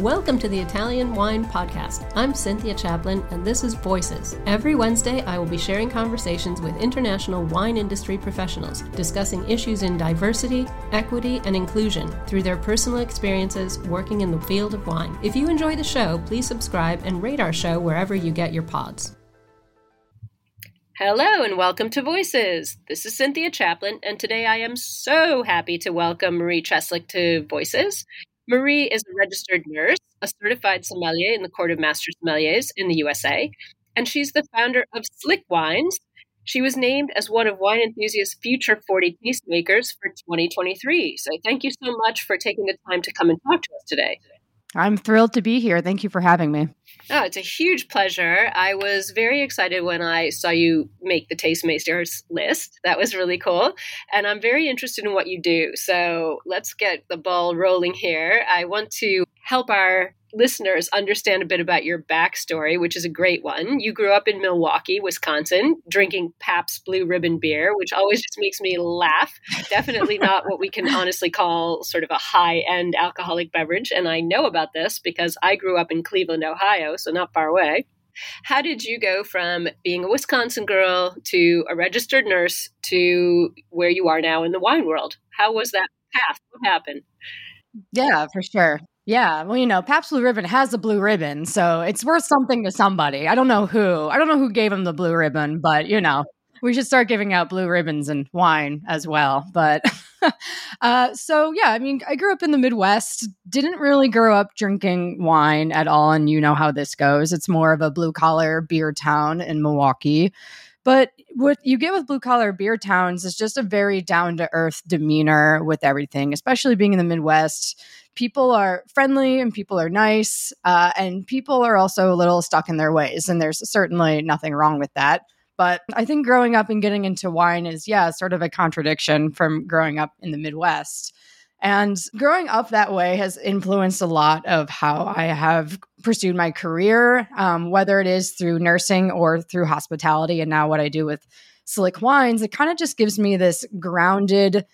Welcome to the Italian Wine Podcast. I'm Cynthia Chaplin, and this is Voices. Every Wednesday, I will be sharing conversations with international wine industry professionals, discussing issues in diversity, equity, and inclusion through their personal experiences working in the field of wine. If you enjoy the show, please subscribe and rate our show wherever you get your pods. Hello and welcome to Voices. This is Cynthia Chaplin, and today I am so happy to welcome Marie Cheslik to Voices. Marie is a registered nurse, a certified sommelier in the Court of Master Sommeliers in the USA, and she's the founder of Slik Wines. She was named as one of Wine Enthusiast's Future 40 Tastemakers for 2023. So thank you so much for taking the time to come and talk to us today. I'm thrilled to be here. Thank you for having me. Oh, it's a huge pleasure. I was very excited when I saw you make the Tastemakers list. That was really cool. And I'm very interested in what you do. So let's get the ball rolling here. I want to help our listeners understand a bit about your backstory, which is a great one. You grew up in Milwaukee, Wisconsin, drinking Pabst Blue Ribbon beer, which always just makes me laugh. Definitely not what we can honestly call sort of a high end alcoholic beverage. And I know about this because I grew up in Cleveland, Ohio, so not far away. How did you go from being a Wisconsin girl to a registered nurse to where you are now in the wine world? How was that path? What happened? Yeah, for sure. Yeah, well, you know, Pabst Blue Ribbon has a blue ribbon, so it's worth something to somebody. I don't know who. I don't know who gave him the blue ribbon, but you know, we should start giving out blue ribbons and wine as well. But uh, so yeah, I mean, I grew up in the Midwest. Didn't really grow up drinking wine at all, and you know how this goes. It's more of a blue collar beer town in Milwaukee. But what you get with blue collar beer towns is just a very down to earth demeanor with everything, especially being in the Midwest. People are friendly and people are nice, uh, and people are also a little stuck in their ways. And there's certainly nothing wrong with that. But I think growing up and getting into wine is, yeah, sort of a contradiction from growing up in the Midwest. And growing up that way has influenced a lot of how I have pursued my career, um, whether it is through nursing or through hospitality. And now what I do with Slik Wines, it kind of just gives me this grounded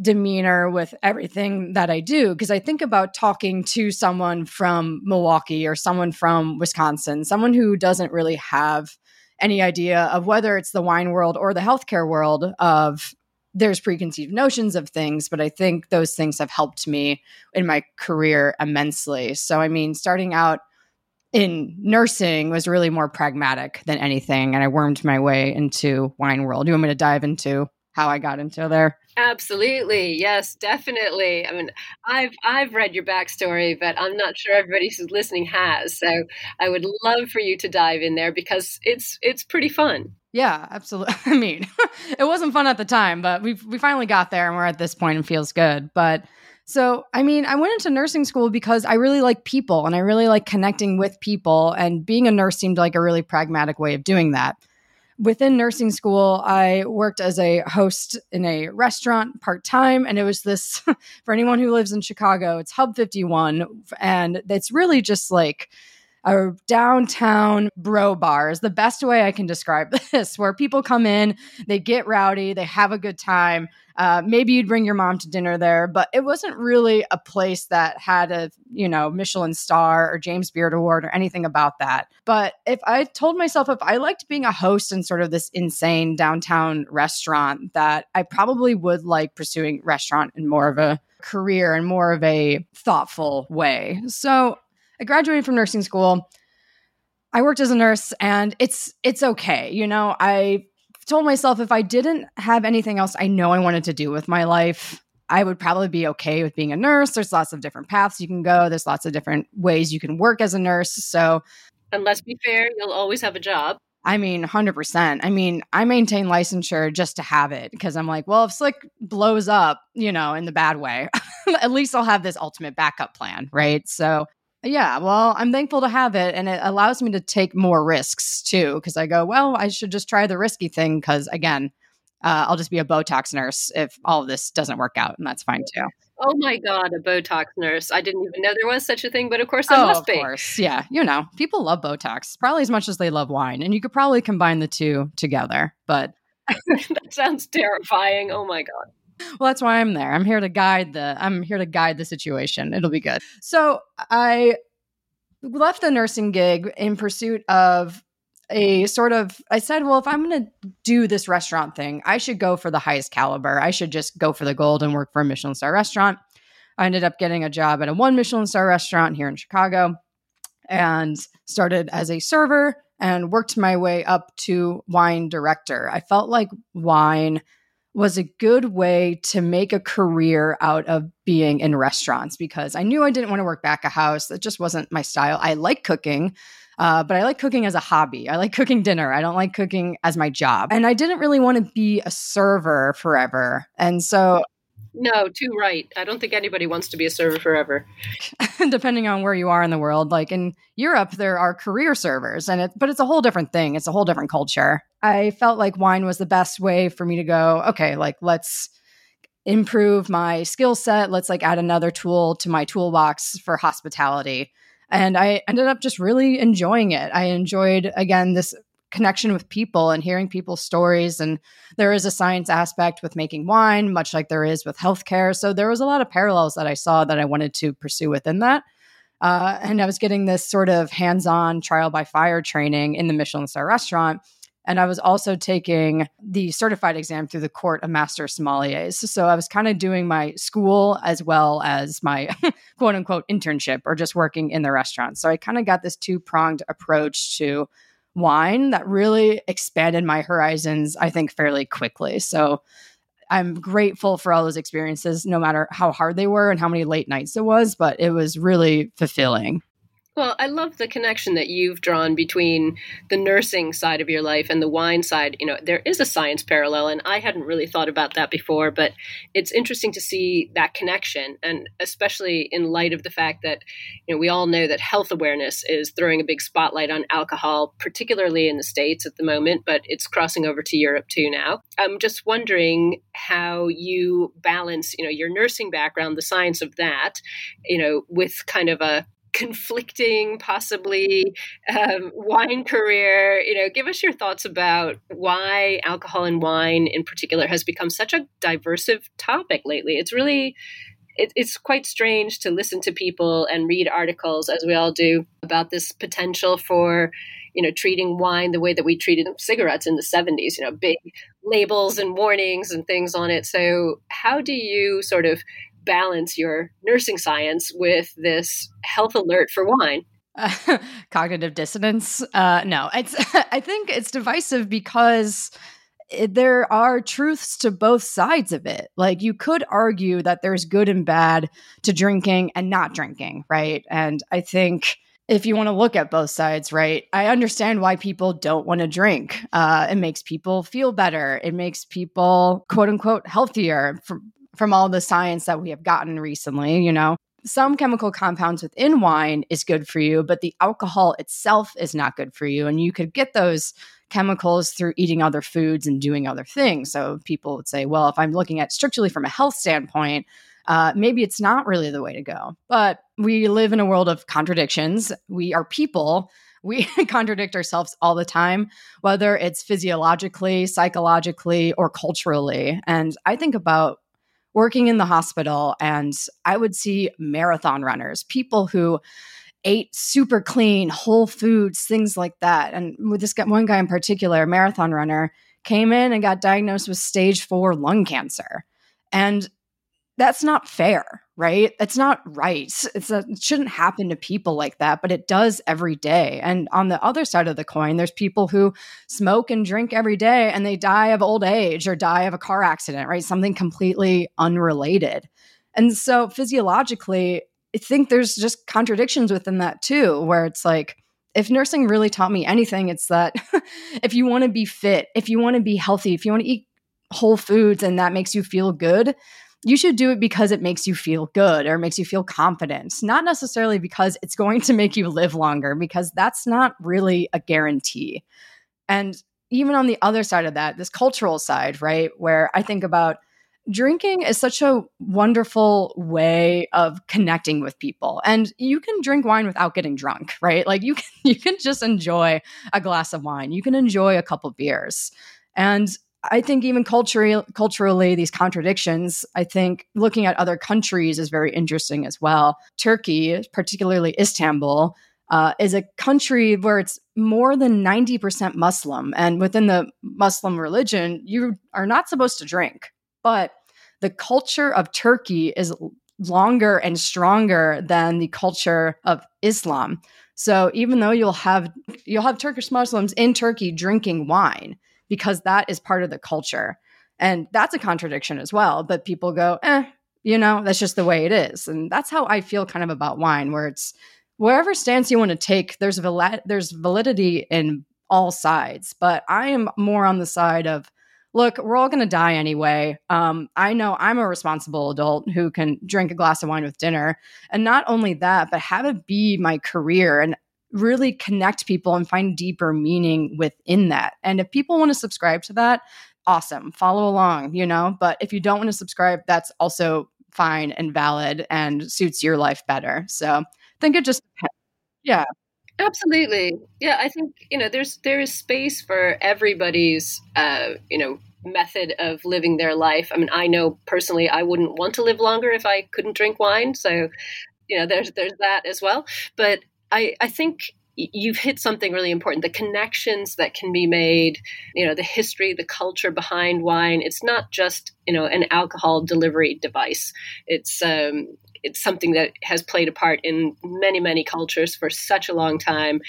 demeanor with everything that I do. Because I think about talking to someone from Milwaukee or someone from Wisconsin, someone who doesn't really have any idea of whether it's the wine world or the healthcare world of there's preconceived notions of things, but I think those things have helped me in my career immensely. So, I mean, starting out in nursing was really more pragmatic than anything, and I wormed my way into wine world. You want me to dive into how I got into there? Absolutely. Yes, definitely. I mean, I've I've read your backstory, but I'm not sure everybody who's listening has. So I would love for you to dive in there because it's it's pretty fun. Yeah, absolutely. I mean, it wasn't fun at the time, but we we finally got there and we're at this point and feels good. But so, I mean, I went into nursing school because I really like people and I really like connecting with people and being a nurse seemed like a really pragmatic way of doing that. Within nursing school, I worked as a host in a restaurant part time. And it was this for anyone who lives in Chicago, it's Hub 51. And it's really just like, a downtown bro bar is the best way I can describe this, where people come in, they get rowdy, they have a good time. Uh, maybe you'd bring your mom to dinner there, but it wasn't really a place that had a you know Michelin star or James Beard Award or anything about that. But if I told myself if I liked being a host in sort of this insane downtown restaurant, that I probably would like pursuing restaurant in more of a career and more of a thoughtful way. So I graduated from nursing school. I worked as a nurse and it's it's okay. You know, I told myself if I didn't have anything else I know I wanted to do with my life, I would probably be okay with being a nurse. There's lots of different paths you can go. There's lots of different ways you can work as a nurse. So, and let's be fair, you'll always have a job. I mean, 100%. I mean, I maintain licensure just to have it because I'm like, well, if Slik blows up, you know, in the bad way, at least I'll have this ultimate backup plan, right? So, yeah, well, I'm thankful to have it. And it allows me to take more risks too because I go, well, I should just try the risky thing because, again, uh, I'll just be a Botox nurse if all of this doesn't work out, and that's fine too. Oh my God, a Botox nurse. I didn't even know there was such a thing, but of course there oh, must be. Of course. Yeah. You know, people love Botox probably as much as they love wine. And you could probably combine the two together. But that sounds terrifying. Oh my God. Well, that's why I'm there. I'm here to guide the I'm here to guide the situation. It'll be good. So I left the nursing gig in pursuit of a sort of I said, well, if I'm going to do this restaurant thing, I should go for the highest caliber. I should just go for the gold and work for a Michelin star restaurant. I ended up getting a job at a one Michelin star restaurant here in Chicago and started as a server and worked my way up to wine director. I felt like wine was a good way to make a career out of being in restaurants because I knew I didn't want to work back a house. That just wasn't my style. I like cooking. Uh, but I like cooking as a hobby. I like cooking dinner. I don't like cooking as my job. And I didn't really want to be a server forever. And so no, too right. I don't think anybody wants to be a server forever. Depending on where you are in the world, like in Europe, there are career servers, and it, but it's a whole different thing. It's a whole different culture. I felt like wine was the best way for me to go. Okay, like let's improve my skill set. Let's like add another tool to my toolbox for hospitality. And I ended up just really enjoying it. I enjoyed, again, this connection with people and hearing people's stories. And there is a science aspect with making wine, much like there is with healthcare. So there was a lot of parallels that I saw that I wanted to pursue within that. Uh, and I was getting this sort of hands on trial by fire training in the Michelin star restaurant. And I was also taking the certified exam through the Court of Master Sommeliers. So I was kind of doing my school as well as my quote unquote internship or just working in the restaurant. So I kind of got this two pronged approach to wine that really expanded my horizons, I think, fairly quickly. So I'm grateful for all those experiences, no matter how hard they were and how many late nights it was, but it was really fulfilling. Well, I love the connection that you've drawn between the nursing side of your life and the wine side. You know, there is a science parallel, and I hadn't really thought about that before, but it's interesting to see that connection, and especially in light of the fact that, you know, we all know that health awareness is throwing a big spotlight on alcohol, particularly in the States at the moment, but it's crossing over to Europe too now. I'm just wondering how you balance, you know, your nursing background, the science of that, you know, with kind of a conflicting, possibly um, wine career. You know, give us your thoughts about why alcohol and wine in particular has become such a diversive topic lately. It's really it, it's quite strange to listen to people and read articles, as we all do, about this potential for you know treating wine the way that we treated cigarettes in the 70s you know big labels and warnings and things on it so how do you sort of balance your nursing science with this health alert for wine? Uh, cognitive dissonance. Uh, no, it's. I think it's divisive because there are truths to both sides of it. Like you could argue that there's good and bad to drinking and not drinking, right? And I think if you want to look at both sides, right, I understand why people don't want to drink. Uh, it makes people feel better. It makes people, quote unquote, healthier. For, from all the science that we have gotten recently, you know. Some chemical compounds within wine is good for you, but the alcohol itself is not good for you. And you could get those chemicals through eating other foods and doing other things. So people would say, well, if I'm looking at strictly from a health standpoint, uh, maybe it's not really the way to go. But we live in a world of contradictions. We are people. We contradict ourselves all the time, whether it's physiologically, psychologically, or culturally. And I think about working in the hospital and I would see marathon runners, people who ate super clean, whole foods, things like that. And with this guy, one guy in particular, a marathon runner, came in and got diagnosed with stage four lung cancer. And that's not fair, right? It's not right. It's a, it shouldn't happen to people like that, but it does every day. And on the other side of the coin, there's people who smoke and drink every day and they die of old age or die of a car accident, right? Something completely unrelated. And so physiologically, I think there's just contradictions within that too, where it's like, if nursing really taught me anything, it's that if you want to be fit, if you want to be healthy, if you want to eat whole foods and that makes you feel good, you should do it because it makes you feel good or makes you feel confident, not necessarily because it's going to make you live longer, because that's not really a guarantee. And even on the other side of that, this cultural side, right, where I think about drinking is such a wonderful way of connecting with people. And you can drink wine without getting drunk right? Like you can you can just enjoy a glass of wine. You can enjoy a couple beers. And I think even culturally, culturally, these contradictions, I think looking at other countries is very interesting as well. Turkey, particularly Istanbul, uh, is a country where it's more than 90% Muslim. And within the Muslim religion, you are not supposed to drink. But the culture of Turkey is longer and stronger than the culture of Islam. So even though you'll have you'll have Turkish Muslims in Turkey drinking wine, because that is part of the culture. And that's a contradiction as well. But people go, eh, you know, that's just the way it is. And that's how I feel kind of about wine, where it's wherever stance you want to take, there's val- there's validity in all sides. But I am more on the side of, look, we're all going to die anyway. Um, I know I'm a responsible adult who can drink a glass of wine with dinner. And not only that, but have it be my career. And really connect people and find deeper meaning within that. And if people want to subscribe to that, awesome, follow along, you know. But if you don't want to subscribe, that's also fine and valid and suits your life better. So I think it just, yeah. Absolutely. Yeah, I think, you know, there's there is space for everybody's uh, you know, method of living their life. I mean, I know personally I wouldn't want to live longer if I couldn't drink wine. So, you know, there's there's that as well. But I, I think you've hit something really important. The connections that can be made you know the history the culture behind wine it's not just you know an alcohol delivery device. It's um, it's something that has played a part in many many cultures for such a long time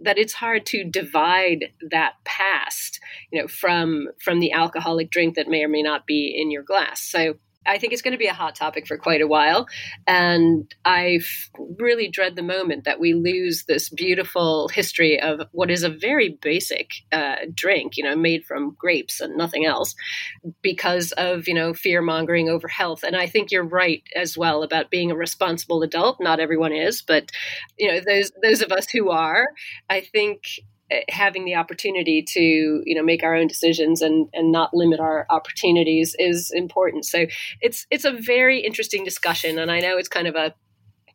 that it's hard to divide that past you know from from the alcoholic drink that may or may not be in your glass. So I think it's going to be a hot topic for quite a while. And I really dread the moment that we lose this beautiful history of what is a very basic uh, drink, you know, made from grapes and nothing else because of, you know, fear mongering over health. And I think you're right as well about being a responsible adult. Not everyone is, but, you know, those, those of us who are, I think Eh, having the opportunity to you know make our own decisions and and not limit our opportunities is important. So it's it's a very interesting discussion and i know it's kind of a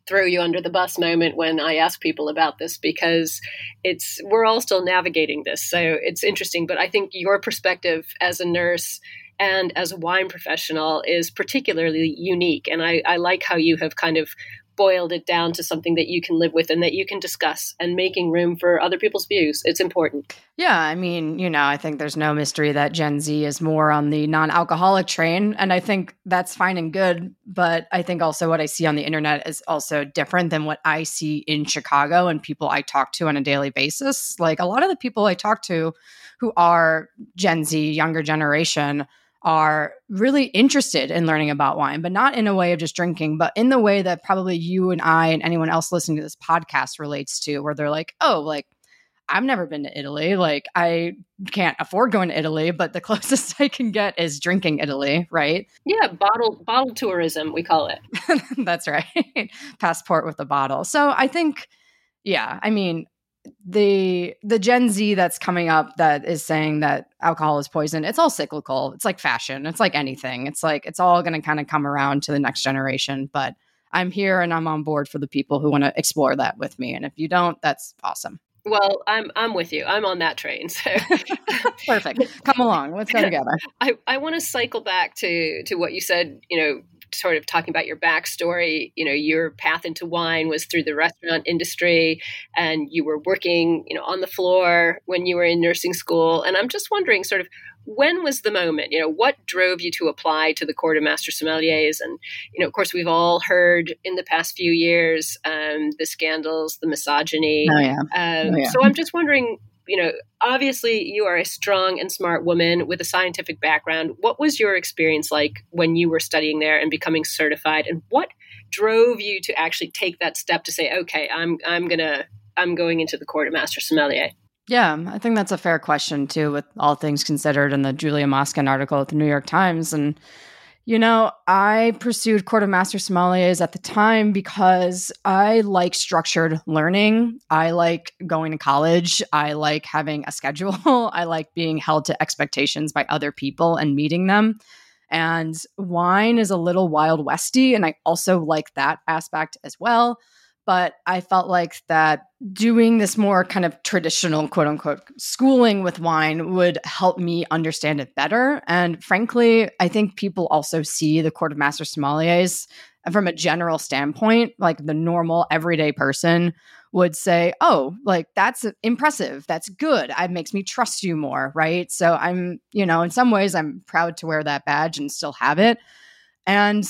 throw you under the bus moment when i ask people about this because it's we're all still navigating this so it's interesting. But i think your perspective as a nurse and as a wine professional is particularly unique and I, I like how you have kind of boiled it down to something that you can live with and that you can discuss and making room for other people's views. It's important. Yeah, I mean, you know, I think there's no mystery that Gen Z is more on the non-alcoholic train and I think that's fine and good, but I think also what I see on the internet is also different than what I see in Chicago and people I talk to on a daily basis. Like a lot of the people I talk to who are Gen Z, younger generation, are really interested in learning about wine, but not in a way of just drinking, but in the way that probably you and I and anyone else listening to this podcast relates to, where they're like, oh, like, I've never been to Italy. Like, I can't afford going to Italy, but the closest I can get is drinking Italy, right? Yeah, bottle bottle tourism, we call it. That's right. Passport with a bottle. So I think, yeah, I mean, the the Gen Z that's coming up that is saying that alcohol is poison, it's all cyclical. It's like fashion. It's like anything. It's like it's all going to kind of come around to the next generation, but I'm here and I'm on board for the people who want to explore that with me. And if you don't, that's awesome. Well, I'm I'm with you. I'm on that train. So perfect. Come along. Let's go together. I, I want to cycle back to to what you said, you know, sort of talking about your backstory, you know, your path into wine was through the restaurant industry and you were working, you know, on the floor when you were in nursing school. And I'm just wondering sort of when was the moment, you know, what drove you to apply to the Court of Master Sommeliers? And, you know, of course, we've all heard in the past few years um, the scandals, the misogyny. Oh, yeah. Um, oh, yeah. So I'm just wondering, you know, obviously you are a strong and smart woman with a scientific background. What was your experience like when you were studying there and becoming certified? And what drove you to actually take that step to say, okay, I'm I'm gonna I'm going into the court of master sommelier? Yeah, I think that's a fair question too, with all things considered in the Julia Moskin article at the New York Times. And, you know, I pursued Court of Master Sommeliers at the time because I like structured learning. I like going to college. I like having a schedule. I like being held to expectations by other people and meeting them. And wine is a little Wild Westy, and I also like that aspect as well but I felt like that doing this more kind of traditional quote unquote schooling with wine would help me understand it better. And frankly, I think people also see the Court of Master Sommeliers from a general standpoint, like the normal everyday person would say, Oh, like that's impressive. That's good. It makes me trust you more. Right. So I'm, you know, in some ways, I'm proud to wear that badge and still have it. And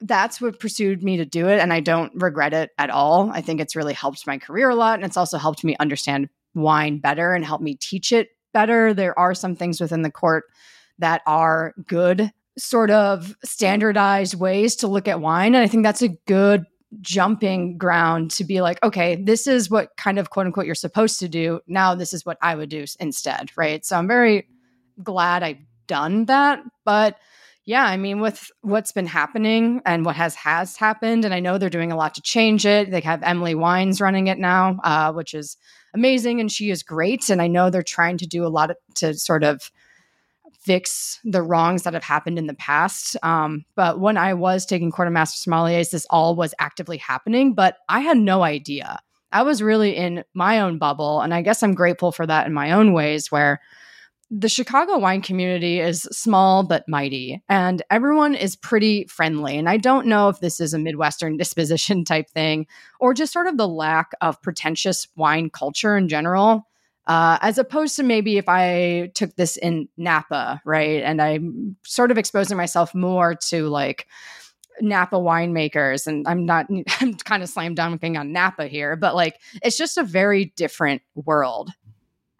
that's what pursued me to do it. And I don't regret it at all. I think it's really helped my career a lot. And it's also helped me understand wine better and help me teach it better. There are some things within the court that are good, sort of standardized ways to look at wine. And I think that's a good jumping ground to be like, okay, this is what kind of quote unquote you're supposed to do. Now, this is what I would do instead. Right. So I'm very glad I've done that. But yeah, I mean, with what's been happening and what has has happened, and I know they're doing a lot to change it. They have Emily Wines running it now, uh, which is amazing, and she is great. And I know they're trying to do a lot to sort of fix the wrongs that have happened in the past. Um, but when I was taking Court of Master Sommeliers, this all was actively happening, but I had no idea. I was really in my own bubble, and I guess I'm grateful for that in my own ways, where the Chicago wine community is small but mighty, and everyone is pretty friendly. And I don't know if this is a Midwestern disposition type thing or just sort of the lack of pretentious wine culture in general. Uh, as opposed to maybe if I took this in Napa, right? And I'm sort of exposing myself more to like Napa winemakers. And I'm not, I'm kind of slam dunking on Napa here, but like it's just a very different world.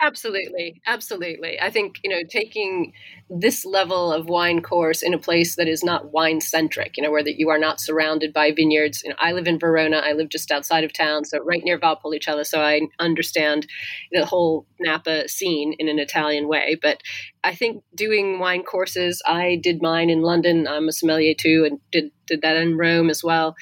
Absolutely, absolutely. I think you know taking this level of wine course in a place that is not wine centric, you know, where that you are not surrounded by vineyards. You know, I live in Verona. I live just outside of town, so right near Valpolicella. So I understand the whole Napa scene in an Italian way. But I think doing wine courses, I did mine in London. I'm a sommelier too, and did did that in Rome as well.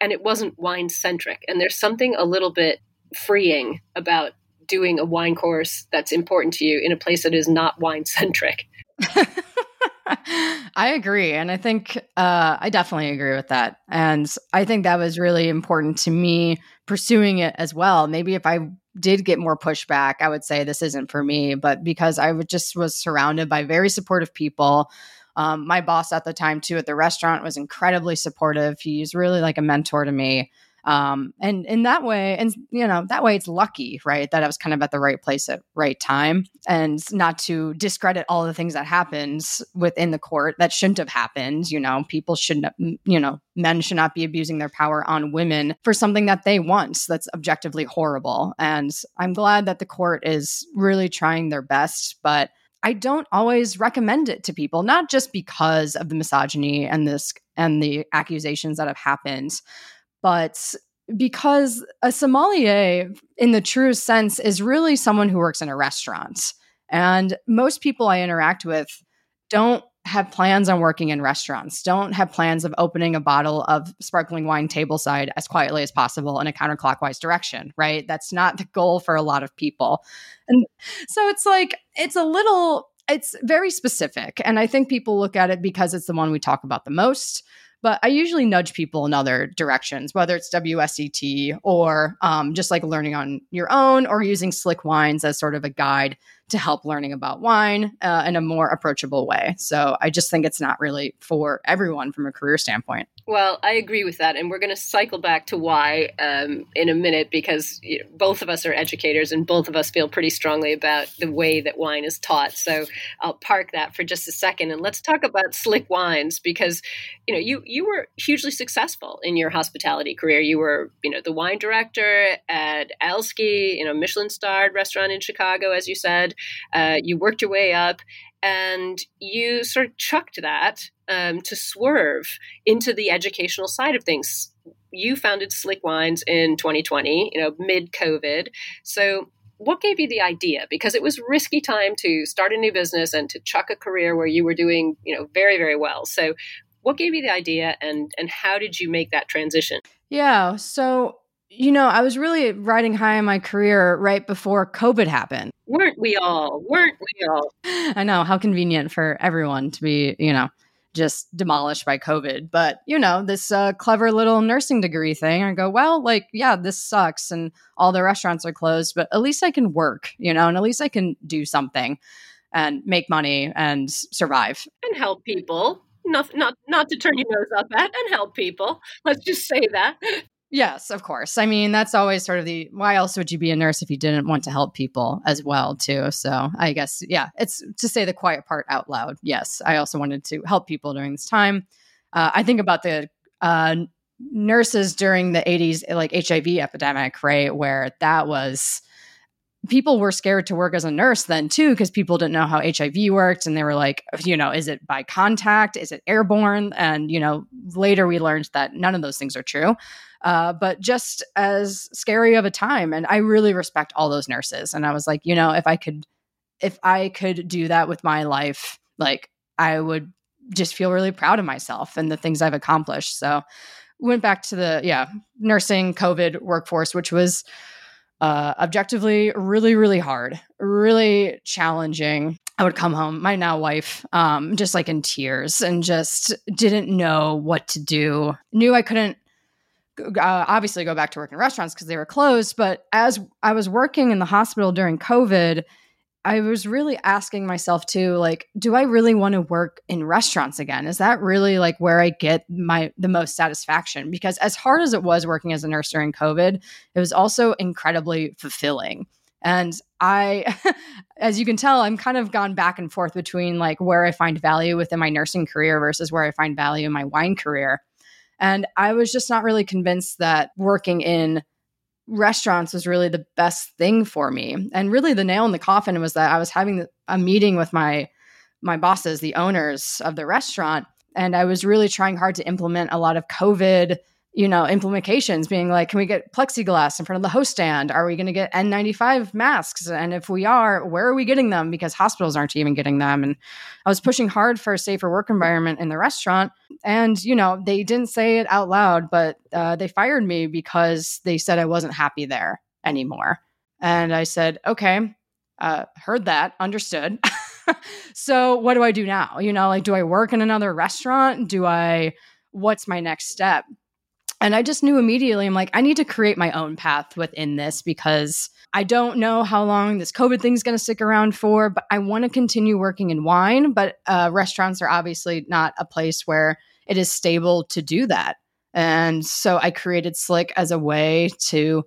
And it wasn't wine centric. And there's something a little bit freeing about doing a wine course that's important to you in a place that is not wine centric. I agree. And I think uh, I definitely agree with that. And I think that was really important to me pursuing it as well. Maybe if I did get more pushback, I would say this isn't for me. But because I just was surrounded by very supportive people. Um, my boss at the time, too, at the restaurant was incredibly supportive. He's really like a mentor to me. Um, and in that way, and you know, that way it's lucky, right? That I was kind of at the right place at right time and not to discredit all the things that happens within the court that shouldn't have happened. You know, people shouldn't, you know, men should not be abusing their power on women for something that they want that's objectively horrible. And I'm glad that the court is really trying their best, but I don't always recommend it to people, not just because of the misogyny and this and the accusations that have happened, but because a sommelier, in the true sense, is really someone who works in a restaurant. And most people I interact with don't have plans on working in restaurants, don't have plans of opening a bottle of sparkling wine tableside as quietly as possible in a counterclockwise direction, right? That's not the goal for a lot of people. And so it's like, it's a little, it's very specific. And I think people look at it because it's the one we talk about the most. But I usually nudge people in other directions, whether it's WSET or um, just like learning on your own or using Slik Wines as sort of a guide to help learning about wine uh, in a more approachable way. So I just think it's not really for everyone from a career standpoint. Well, I agree with that. And we're going to cycle back to why um, in a minute because you know, both of us are educators and both of us feel pretty strongly about the way that wine is taught. So I'll park that for just a second and let's talk about Slik Wines because you know you you were hugely successful in your hospitality career. You were you know the wine director at Elske, you know Michelin starred restaurant in Chicago, as you said. Uh, you worked your way up and you sort of chucked that um, to swerve into the educational side of things. you founded Slik Wines in 2020, you know, mid COVID. So, what gave you the idea? Because it was risky time to start a new business and to chuck a career where you were doing, you know, very, very well. So, what gave you the idea and and how did you make that transition? Yeah, so you know, I was really riding high in my career right before COVID happened. Weren't we all? Weren't we all? I know how convenient for everyone to be, you know, just demolished by COVID. But, you know, this uh, clever little nursing degree thing, I go, well, like, yeah, this sucks and all the restaurants are closed, but at least I can work, you know, and at least I can do something and make money and survive and help people. Not, not, not to turn your nose up at and help people. Let's just say that. Yes, of course. I mean, that's always sort of the why else would you be a nurse if you didn't want to help people as well, too? So I guess, yeah, it's to say the quiet part out loud. Yes, I also wanted to help people during this time. Uh, I think about the uh, nurses during the 80s, like HIV epidemic, right? Where that was people were scared to work as a nurse then too because people didn't know how hiv worked and they were like you know is it by contact? Is it airborne? And you know later we learned that none of those things are true uh, but just as scary of a time. And i really respect all those nurses. And i was like you know if i could if i could do that with my life like i would just feel really proud of myself and the things i've accomplished. So went back to the yeah nursing covid workforce which was uh, objectively really, really hard, really challenging. I would come home, my now wife, um, just like in tears and just didn't know what to do. Knew I couldn't uh, obviously go back to work in restaurants because they were closed. But as I was working in the hospital during COVID, I was really asking myself too, like, do I really want to work in restaurants again? Is that really like where I get my the most satisfaction? Because as hard as it was working as a nurse during COVID, it was also incredibly fulfilling. And I, as you can tell, I'm kind of gone back and forth between like where I find value within my nursing career versus where I find value in my wine career. And I was just not really convinced that working in restaurants was really the best thing for me. And really the nail in the coffin was that I was having a meeting with my my bosses, the owners of the restaurant, and I was really trying hard to implement a lot of COVID you know, implementations being like, can we get plexiglass in front of the host stand? Are we going to get N95 masks? And if we are, where are we getting them? Because hospitals aren't even getting them. And I was pushing hard for a safer work environment in the restaurant. And, you know, they didn't say it out loud, but uh, they fired me because they said I wasn't happy there anymore. And I said, okay, uh, heard that, understood. so what do I do now? You know, like, do I work in another restaurant? Do I, what's my next step? And I just knew immediately, I'm like, I need to create my own path within this because I don't know how long this COVID thing is going to stick around for, but I want to continue working in wine. But uh, restaurants are obviously not a place where it is stable to do that. And so I created Slik as a way to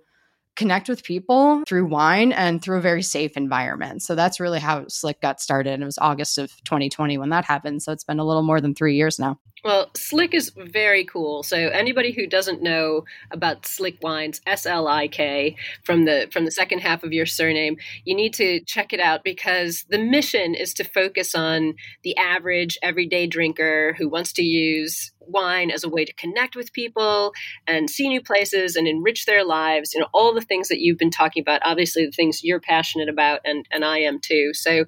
connect with people through wine and through a very safe environment. So that's really how Slik got started. It was August of 2020 when that happened. So it's been a little more than three years now. Well, Slik is very cool. So anybody who doesn't know about Slik Wines, S L I K, from the from the second half of your surname, you need to check it out because the mission is to focus on the average everyday drinker who wants to use wine as a way to connect with people and see new places and enrich their lives. You know, all the things that you've been talking about. Obviously, the things you're passionate about, and and I am too. So,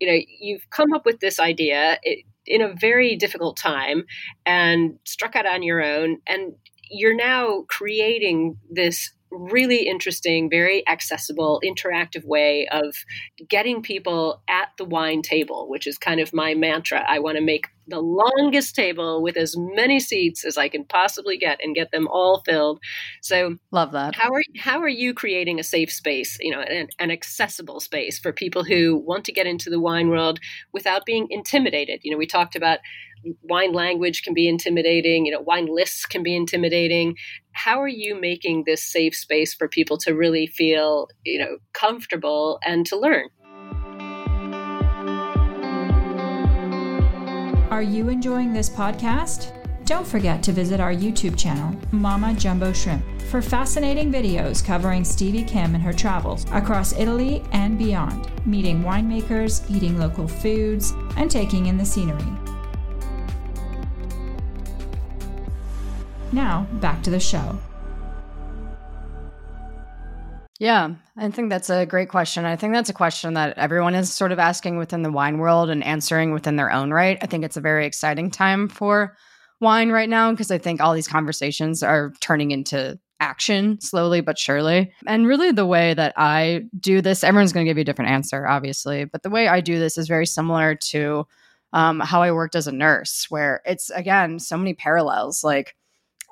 you know, you've come up with this idea. It, in a very difficult time and struck out on your own. And you're now creating this really interesting, very accessible, interactive way of getting people at the wine table, which is kind of my mantra. I want to make the longest table with as many seats as I can possibly get and get them all filled. So love that. How are how are you creating a safe space, you know, an, an accessible space for people who want to get into the wine world without being intimidated? You know, we talked about wine language can be intimidating, you know, wine lists can be intimidating. How are you making this safe space for people to really feel, you know, comfortable and to learn? Are you enjoying this podcast? Don't forget to visit our YouTube channel, Mama Jumbo Shrimp, for fascinating videos covering Stevie Kim and her travels across Italy and beyond, meeting winemakers, eating local foods, and taking in the scenery. Now, back to the show. Yeah, I think that's a great question. I think that's a question that everyone is sort of asking within the wine world and answering within their own right. I think it's a very exciting time for wine right now because I think all these conversations are turning into action slowly but surely. And really, the way that I do this, everyone's going to give you a different answer, obviously, but the way I do this is very similar to um, how I worked as a nurse, where it's again so many parallels. Like,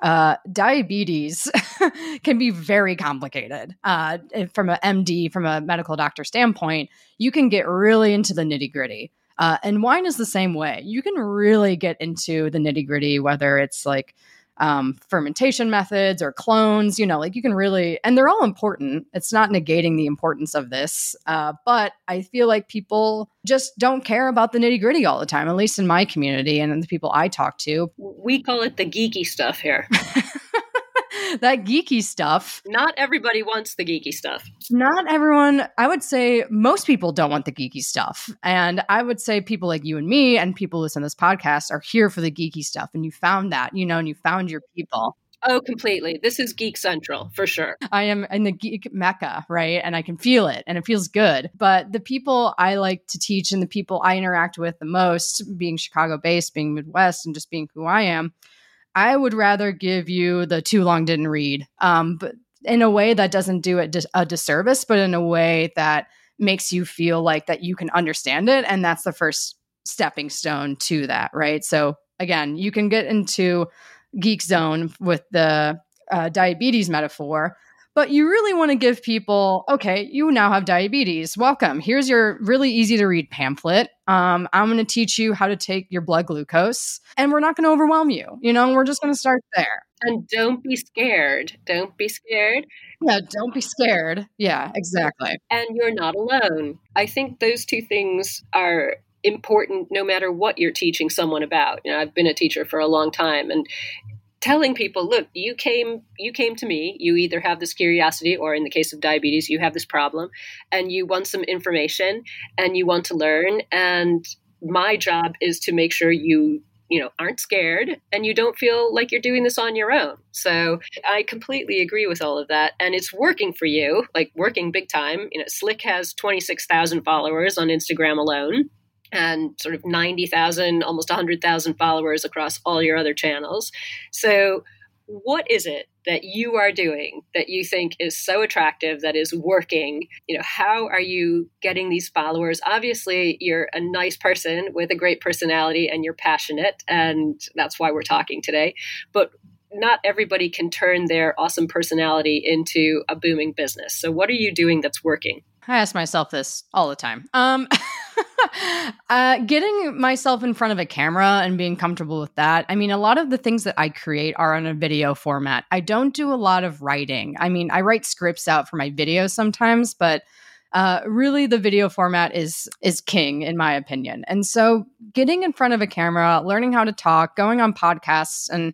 uh, diabetes can be very complicated. Uh, from a MD, from a medical doctor standpoint, you can get really into the nitty gritty. Uh, and wine is the same way. You can really get into the nitty gritty, whether it's like um, fermentation methods or clones, you know, like you can really, and they're all important. It's not negating the importance of this, uh, but I feel like people just don't care about the nitty gritty all the time, at least in my community and the people I talk to. We call it the geeky stuff here. that geeky stuff. Not everybody wants the geeky stuff. Not everyone, I would say most people don't want the geeky stuff. And I would say people like you and me and people who listen to this podcast are here for the geeky stuff. And you found that, you know, and you found your people. Oh, completely. This is Geek Central for sure. I am in the geek mecca, right? And I can feel it and it feels good. But the people I like to teach and the people I interact with the most, being Chicago based, being Midwest, and just being who I am, I would rather give you the too long didn't read, um, but in a way that doesn't do it dis- a disservice, but in a way that makes you feel like that you can understand it, and that's the first stepping stone to that, right? So again, you can get into geek zone with the uh, diabetes metaphor, but you really want to give people, okay, you now have diabetes. Welcome. Here's your really easy to read pamphlet. Um, I'm going to teach you how to take your blood glucose, and we're not going to overwhelm you. You know, we're just going to start there. And don't be scared. Don't be scared. Yeah, don't be scared. Yeah, exactly. And you're not alone. I think those two things are important no matter what you're teaching someone about. You know, I've been a teacher for a long time and telling people look you came you came to me. You either have this curiosity or in the case of diabetes you have this problem and you want some information and you want to learn and my job is to make sure you you know aren't scared and you don't feel like you're doing this on your own. So i completely agree with all of that and it's working for you like working big time. You know Slik has 26000 followers on instagram alone and sort of 90,000, almost 100,000 followers across all your other channels. So, what is it that you are doing that you think is so attractive that is working? You know how are you getting these followers? Obviously you're a nice person with a great personality and you're passionate and that's why we're talking today. But not everybody can turn their awesome personality into a booming business. So what are you doing that's working i ask myself this all the time um uh, getting myself in front of a camera and being comfortable with that. I mean, a lot of the things that I create are on a video format. I don't do a lot of writing. I mean, I write scripts out for my videos sometimes, but uh, really the video format is is king in my opinion. And so, getting in front of a camera, learning how to talk, going on podcasts, and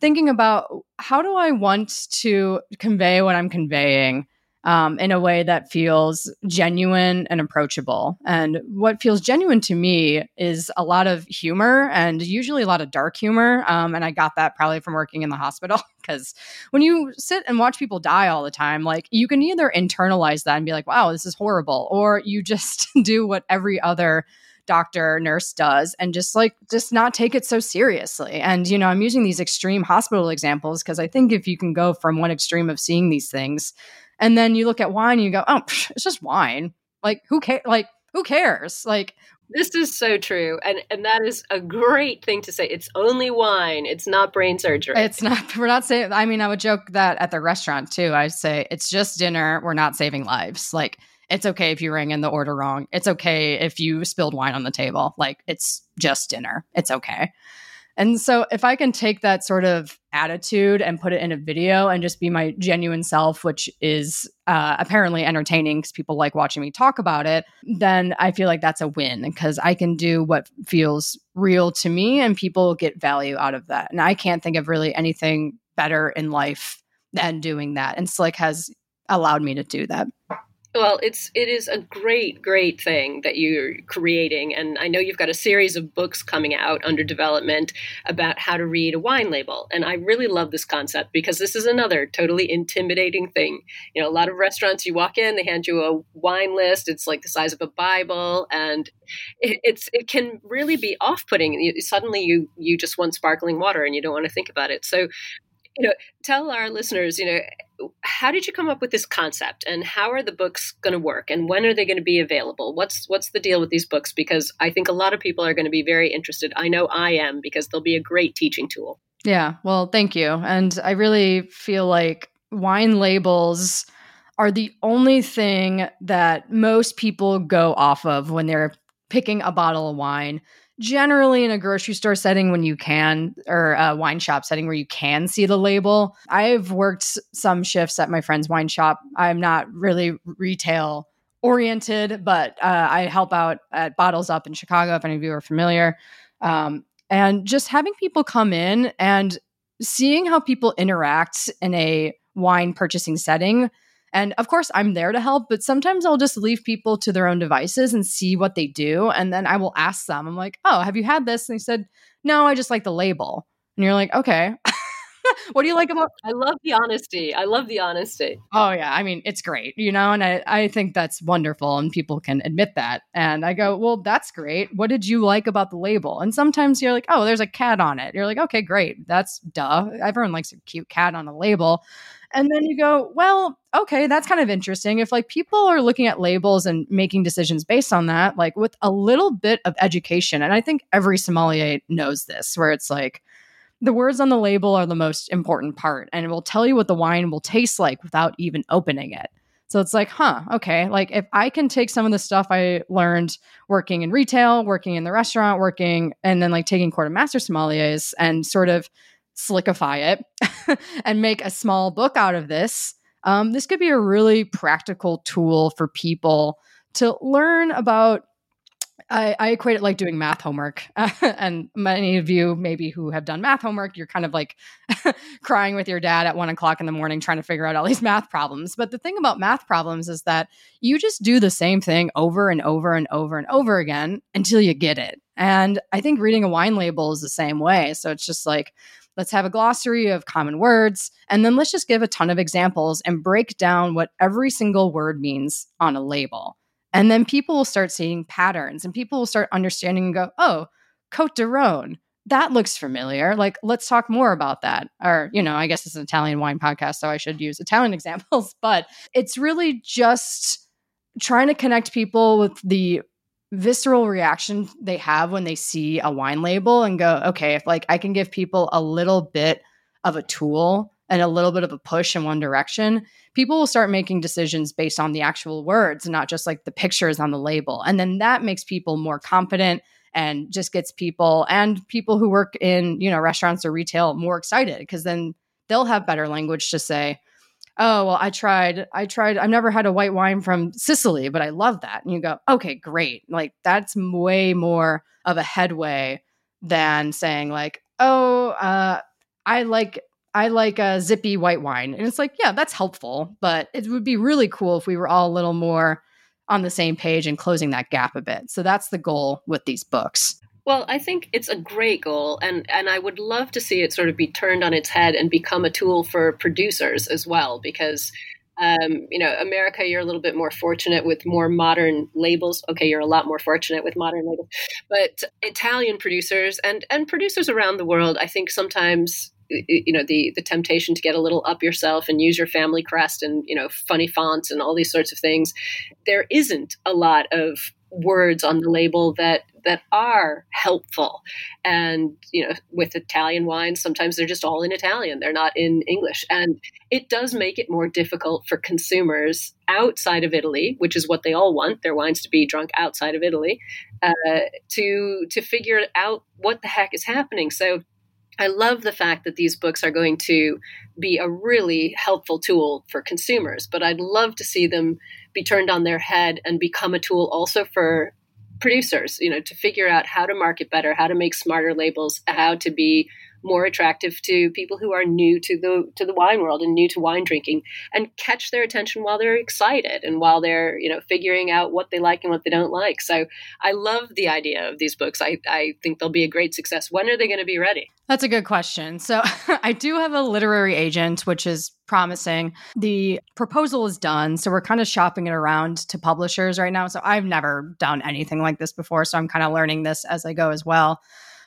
thinking about how do I want to convey what I'm conveying um, in a way that feels genuine and approachable. And what feels genuine to me is a lot of humor and usually a lot of dark humor. Um, and I got that probably from working in the hospital because when you sit and watch people die all the time, like you can either internalize that and be like, wow, this is horrible, or you just do what every other doctor nurse does and just like just not take it so seriously and you know i'm using these extreme hospital examples because i think if you can go from one extreme of seeing these things and then you look at wine and you go, oh, psh, it's just wine. Like who cares? Like who cares? Like this is so true, and and that is a great thing to say. It's only wine. It's not brain surgery. It's not. We're not saying. I mean, I would joke that at the restaurant too. I say it's just dinner. We're not saving lives. Like it's okay if you rang in the order wrong. It's okay if you spilled wine on the table. Like it's just dinner. It's okay. And so if I can take that sort of attitude and put it in a video and just be my genuine self, which is uh, apparently entertaining because people like watching me talk about it, then I feel like that's a win because I can do what feels real to me and people get value out of that. And I can't think of really anything better in life than doing that. And Slik has allowed me to do that. Well, it's it is a great, great thing that you're creating, and I know you've got a series of books coming out under development about how to read a wine label, and I really love this concept because this is another totally intimidating thing. You know, a lot of restaurants you walk in, they hand you a wine list. It's like the size of a Bible, and it, it's it can really be off-putting. Suddenly, you you just want sparkling water, and you don't want to think about it. So you know, tell our listeners, you know, how did you come up with this concept and how are the books going to work and when are they going to be available? What's what's the deal with these books because I think a lot of people are going to be very interested. I know I am because they'll be a great teaching tool. Yeah, well, thank you. And I really feel like wine labels are the only thing that most people go off of when they're picking a bottle of wine generally in a grocery store setting when you can or a wine shop setting where you can see the label. I've worked some shifts at my friend's wine shop. I'm not really retail oriented but uh, i help out at bottles up in chicago if any of you are familiar. Um, and just having people come in and seeing how people interact in a wine purchasing setting and of course, I'm there to help, but sometimes I'll just leave people to their own devices and see what they do. And then I will ask them, I'm like, oh, have you had this? And they said, no, I just like the label. And you're like, okay. what do you like about I love the honesty. I love the honesty. Oh yeah, I mean it's great, you know, and I, I think that's wonderful and people can admit that. And I go, Well, that's great. What did you like about the label? And sometimes you're like, Oh, there's a cat on it. You're like, okay, great. That's duh. Everyone likes a cute cat on a label. And then you go, well, okay, that's kind of interesting. If like people are looking at labels and making decisions based on that, like with a little bit of education, and I think every sommelier knows this, where it's like the words on the label are the most important part, and it will tell you what the wine will taste like without even opening it. So it's like, huh, okay, like if I can take some of the stuff I learned working in retail, working in the restaurant, working, and then like taking court of master sommeliers and sort of slickify it and make a small book out of this, um, this could be a really practical tool for people to learn about. I, I equate it like doing math homework. and many of you, maybe who have done math homework, you're kind of like crying with your dad at one o'clock in the morning trying to figure out all these math problems. But the thing about math problems is that you just do the same thing over and over and over and over again until you get it. And I think reading a wine label is the same way. So it's just like, Let's have a glossary of common words, and then let's just give a ton of examples and break down what every single word means on a label. And then people will start seeing patterns and people will start understanding and go, oh, Cote de Rhone, that looks familiar. Like, let's talk more about that. Or, you know, I guess it's an Italian wine podcast, so I should use Italian examples, but it's really just trying to connect people with the visceral reaction they have when they see a wine label and go, okay, if like I can give people a little bit of a tool and a little bit of a push in one direction, people will start making decisions based on the actual words and not just like the pictures on the label. And then that makes people more confident and just gets people and people who work in, you know, restaurants or retail more excited because then they'll have better language to say, oh well i tried i tried i've never had a white wine from sicily but i love that and you go okay great like that's way more of a headway than saying like oh uh, i like i like a zippy white wine and it's like yeah that's helpful but it would be really cool if we were all a little more on the same page and closing that gap a bit so that's the goal with these books well, I think it's a great goal, and, and I would love to see it sort of be turned on its head and become a tool for producers as well, because um, you know, America, you're a little bit more fortunate with more modern labels. Okay, you're a lot more fortunate with modern labels, but Italian producers and and producers around the world, I think sometimes you know the the temptation to get a little up yourself and use your family crest and you know funny fonts and all these sorts of things. There isn't a lot of words on the label that that are helpful. And you know with italian wines sometimes they're just all in italian. They're not in english. And it does make it more difficult for consumers outside of italy which is what they all want their wines to be drunk outside of italy uh, to to figure out what the heck is happening. So I love the fact that these books are going to be a really helpful tool for consumers, but I'd love to see them be turned on their head and become a tool also for producers, you know, to figure out how to market better, how to make smarter labels, how to be more attractive to people who are new to the to the wine world and new to wine drinking and catch their attention while they're excited and while they're you know figuring out what they like and what they don't like so i love the idea of these books i, I think they'll be a great success when are they going to be ready that's a good question. So, I do have a literary agent, which is promising. The proposal is done. So, we're kind of shopping it around to publishers right now. So, I've never done anything like this before. So, I'm kind of learning this as I go as well.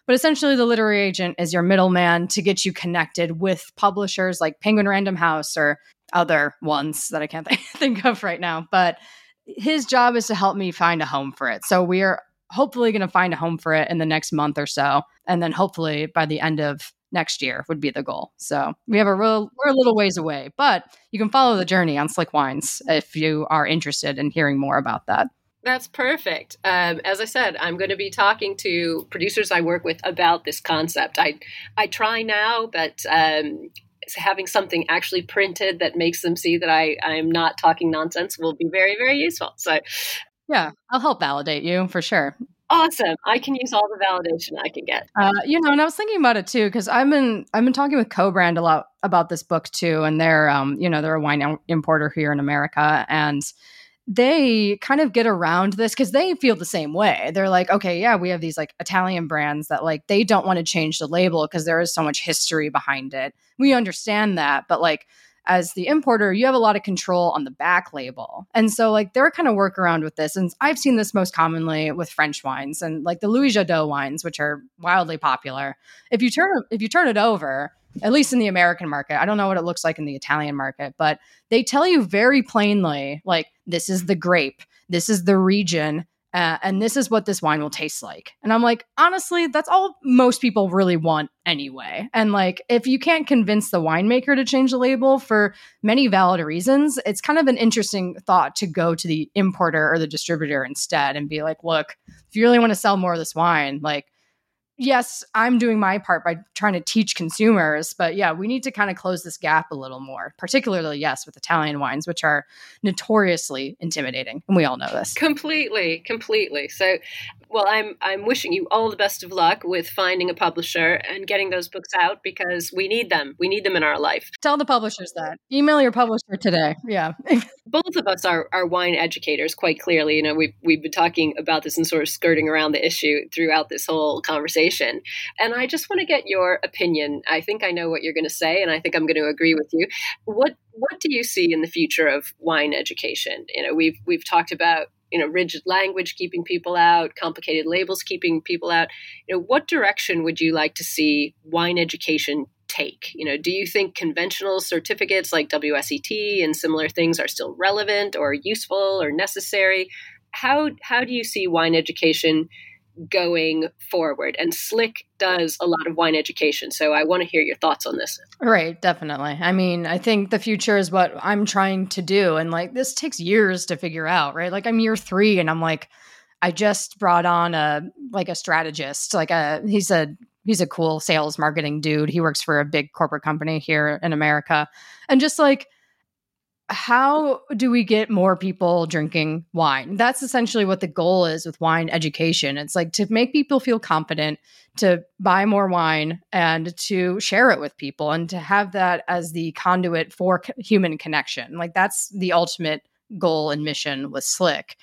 But essentially, the literary agent is your middleman to get you connected with publishers like Penguin Random House or other ones that I can't think of right now. But his job is to help me find a home for it. So, we are hopefully going to find a home for it in the next month or so. And then hopefully by the end of next year would be the goal. So we have a real, we're a little ways away, but you can follow the journey on Slik Wines if you are interested in hearing more about that. That's perfect. Um, as I said, I'm going to be talking to producers I work with about this concept. I I try now, but um, having something actually printed that makes them see that I I'm not talking nonsense will be very very useful. So yeah, I'll help validate you for sure. Awesome. I can use all the validation I can get. Uh, you know, and I was thinking about it too because I've been I've been talking with Kobrand a lot about this book too, and they're um you know they're a wine importer here in America, and they kind of get around this because they feel the same way. They're like, okay, yeah, we have these like Italian brands that like they don't want to change the label because there is so much history behind it. We understand that, but like as the importer, you have a lot of control on the back label. And so, like, they're kind of work around with this. And I've seen this most commonly with French wines and like the Louis Jadot wines, which are wildly popular. If you turn if you turn it over, at least in the American market, I don't know what it looks like in the Italian market, but they tell you very plainly, like, this is the grape, this is the region, uh, and this is what this wine will taste like. And I'm like, honestly, that's all most people really want anyway. And like, if you can't convince the winemaker to change the label for many valid reasons, it's kind of an interesting thought to go to the importer or the distributor instead and be like, look, if you really want to sell more of this wine, like, yes, I'm doing my part by trying to teach consumers, but yeah, we need to kind of close this gap a little more, particularly, yes, with Italian wines, which are notoriously intimidating. And we all know this. Completely, completely. So, well, I'm I'm wishing you all the best of luck with finding a publisher and getting those books out because we need them. We need them in our life. Tell the publishers that. Email your publisher today. Yeah. Both of us are, are wine educators, quite clearly. You know, we've we've been talking about this and sort of skirting around the issue throughout this whole conversation conversation. And I just want to get your opinion. I think I know what you're going to say, and I think I'm going to agree with you. What what do you see in the future of wine education? You know, we've we've talked about you know rigid language keeping people out complicated labels keeping people out you know what direction would you like to see wine education take you know do you think conventional certificates like WSET and similar things are still relevant or useful or necessary how how do you see wine education going forward. And Slik does a lot of wine education. So I want to hear your thoughts on this. Right, definitely. I mean, I think the future is what I'm trying to do. And like this takes years to figure out, right? Like I'm year three and I'm like, I just brought on a like a strategist, like a he's a he's a cool sales marketing dude. He works for a big corporate company here in America. And just like how do we get more people drinking wine? That's essentially what the goal is with wine education. It's like to make people feel confident to buy more wine and to share it with people and to have that as the conduit for human connection. Like that's the ultimate goal and mission with Slik.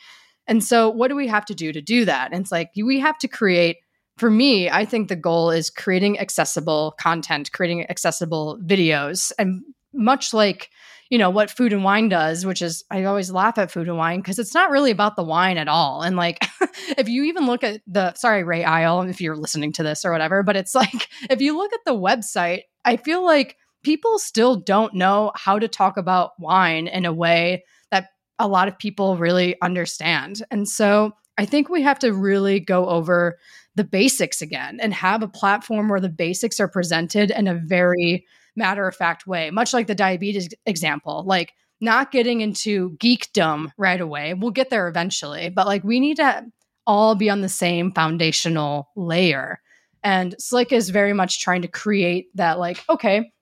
And so, what do we have to do to do that? And it's like we have to create. For me, I think the goal is creating accessible content, creating accessible videos, and much like you know what food and wine does which is i always laugh at food and wine because it's not really about the wine at all. And like if you even look at the sorry ray isle if you're listening to this or whatever but it's like if you look at the website i feel like people still don't know how to talk about wine in a way that a lot of people really understand. And so i think we have to really go over the basics again and have a platform where the basics are presented in a very matter of fact way, much like the diabetes example. Like, not getting into geekdom right away. We'll get there eventually, but like, we need to all be on the same foundational layer. And Slik is very much trying to create that, like, okay,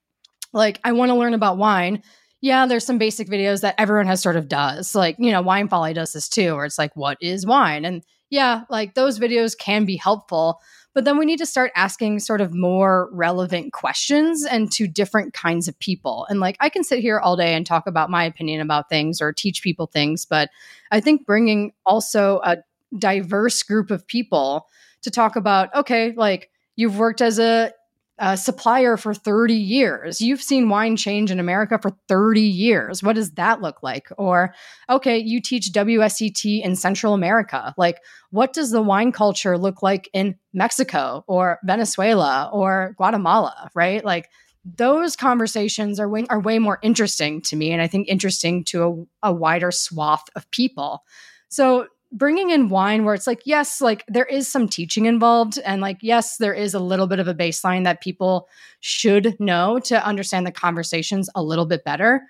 like, I want to learn about wine. Yeah, there's some basic videos that everyone has sort of does. Like, you know, Wine Folly does this too, where it's like, what is wine? And yeah, like those videos can be helpful. But then we need to start asking sort of more relevant questions and to different kinds of people. And like I can sit here all day and talk about my opinion about things or teach people things, but I think bringing also a diverse group of people to talk about, okay, like you've worked as a a supplier for 30 years. You've seen wine change in America for 30 years. What does that look like? Or, okay, you teach WSET in Central America. Like, what does the wine culture look like in Mexico or Venezuela or Guatemala, right? Like, those conversations are way, are way more interesting to me and I think interesting to a, a wider swath of people. So bringing in wine where it's like yes like there is some teaching involved and like yes there is a little bit of a baseline that people should know to understand the conversations a little bit better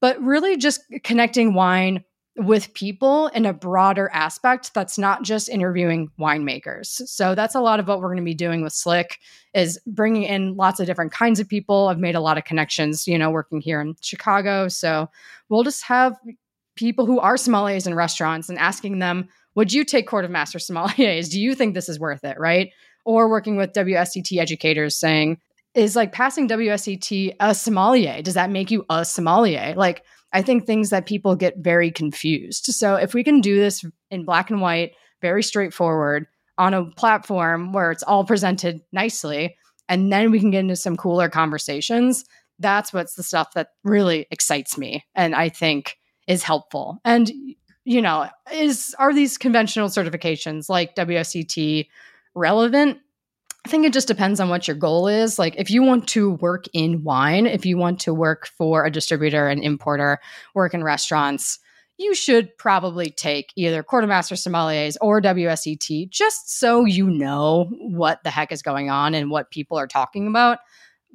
but really just connecting wine with people in a broader aspect that's not just interviewing winemakers. So that's a lot of what we're going to be doing with Slik is bringing in lots of different kinds of people. I've made a lot of connections you know working here in chicago. So we'll just have people who are sommeliers in restaurants and asking them, would you take Court of Master sommeliers? Do you think this is worth it? Right. Or working with WSET educators saying, is like passing WSET a sommelier? Does that make you a sommelier? Like, I think things that people get very confused. So if we can do this in black and white, very straightforward on a platform where it's all presented nicely, and then we can get into some cooler conversations, that's what's the stuff that really excites me. And I think is helpful. And you know, is are these conventional certifications like WSET relevant? I think it just depends on what your goal is. Like, if you want to work in wine, if you want to work for a distributor, and importer, work in restaurants, you should probably take either Court of Master Sommeliers or WSET just so you know what the heck is going on and what people are talking about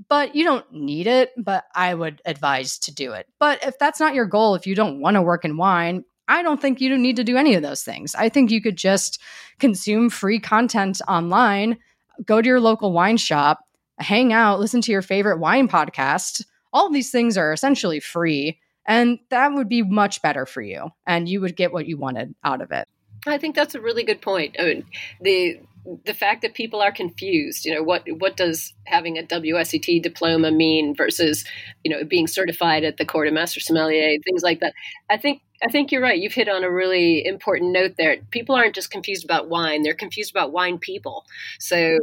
but you don't need it. But I would advise to do it. But if that's not your goal, if you don't want to work in wine, I don't think you need to do any of those things. I think you could just consume free content online, go to your local wine shop, hang out, listen to your favorite wine podcast. All of these things are essentially free. And that would be much better for you. And you would get what you wanted out of it. I think that's a really good point. I mean, the the fact that people are confused, you know, what what does having a WSET diploma mean versus, you know, being certified at the Court of Master Sommelier, things like that. I think I think you're right. You've hit on a really important note there. People aren't just confused about wine; they're confused about wine people. So.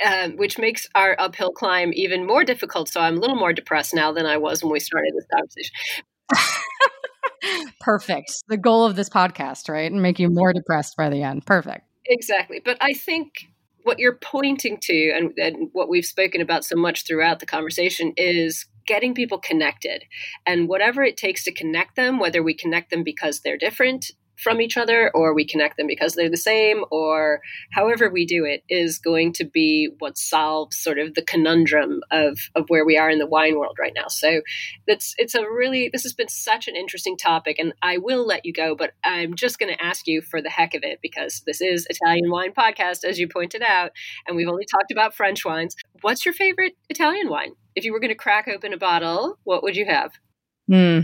Um, which makes our uphill climb even more difficult. So I'm a little more depressed now than I was when we started this conversation. Perfect. The goal of this podcast, right? And make you more depressed by the end. Perfect. Exactly. But I think what you're pointing to and, and, what we've spoken about so much throughout the conversation is getting people connected and whatever it takes to connect them whether we connect them because they're different from each other or we connect them because they're the same or however we do it is going to be what solves sort of the conundrum of of where we are in the wine world right now. So that's it's a really this has been such an interesting topic and i will let you go but i'm just going to ask you for the heck of it because this is italian wine podcast as you pointed out and we've only talked about french wines. What's your favorite italian wine? If you were going to crack open a bottle what would you have? Hmm.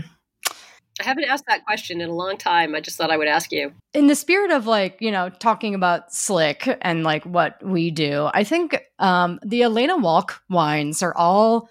I haven't asked that question in a long time. I just thought I would ask you. In the spirit of like, you know, talking about Slik and like what we do, I think um the Elena Walch wines are all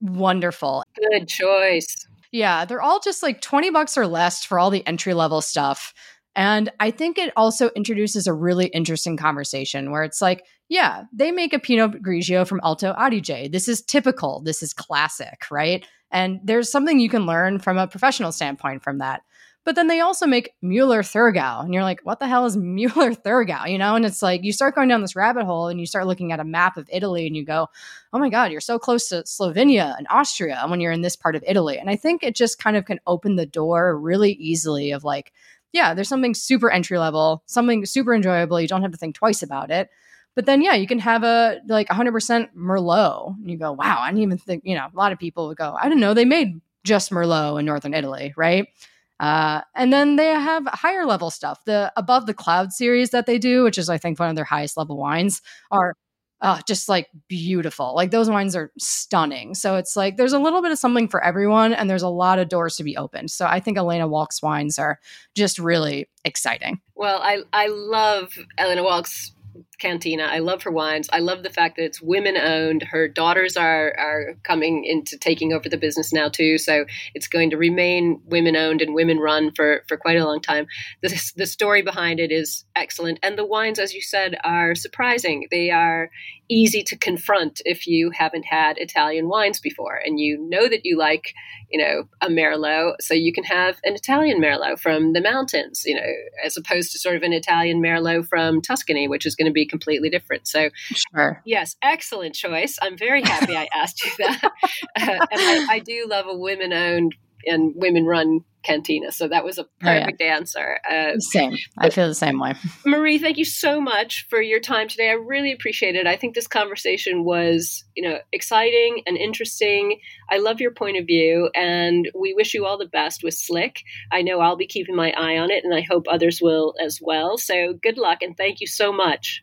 wonderful. Good choice. Yeah, they're all just like 20 bucks or less for all the entry level stuff. And I think it also introduces a really interesting conversation where it's like, yeah, they make a Pinot Grigio from Alto Adige. This is typical. This is classic, right? And there's something you can learn from a professional standpoint from that. But then they also make Mueller Thurgau. And you're like, what the hell is Mueller Thurgau? You know, and it's like you start going down this rabbit hole and you start looking at a map of Italy and you go, oh my God, you're so close to Slovenia and Austria when you're in this part of Italy. And I think it just kind of can open the door really easily of like, yeah, there's something super entry level, something super enjoyable. You don't have to think twice about it. But then, yeah, you can have a like 100% Merlot. And you go, wow, I didn't even think, you know, a lot of people would go, I didn't know they made just Merlot in Northern Italy, right? Uh, and then they have higher level stuff. The Above the Cloud series that they do, which is, I think, one of their highest level wines, are oh, just like beautiful. Like those wines are stunning. So it's like there's a little bit of something for everyone, and there's a lot of doors to be opened. So I think Elena Walch's wines are just really exciting. Well, I I love Elena Walch's cantina. I love her wines. I love the fact that it's women owned. Her daughters are are coming into taking over the business now too. So it's going to remain women owned and women run for for quite a long time. The the story behind it is excellent, and the wines, as you said, are surprising. They are easy to confront if you haven't had Italian wines before, and you know that you like you know a Merlot, so you can have an Italian Merlot from the mountains, you know, as opposed to sort of an Italian Merlot from Tuscany, which is going to be completely different. So, sure. yes, excellent choice. I'm very happy I asked you that. uh, and I, I, do love a women owned and women run cantina. So that was a perfect oh, yeah. answer. Uh, same. I feel the same way. Marie, thank you so much for your time today. I really appreciate it. I think this conversation was, you know, exciting and interesting. I love your point of view and we wish you all the best with Slik. I know I'll be keeping my eye on it and I hope others will as well. So good luck and thank you so much.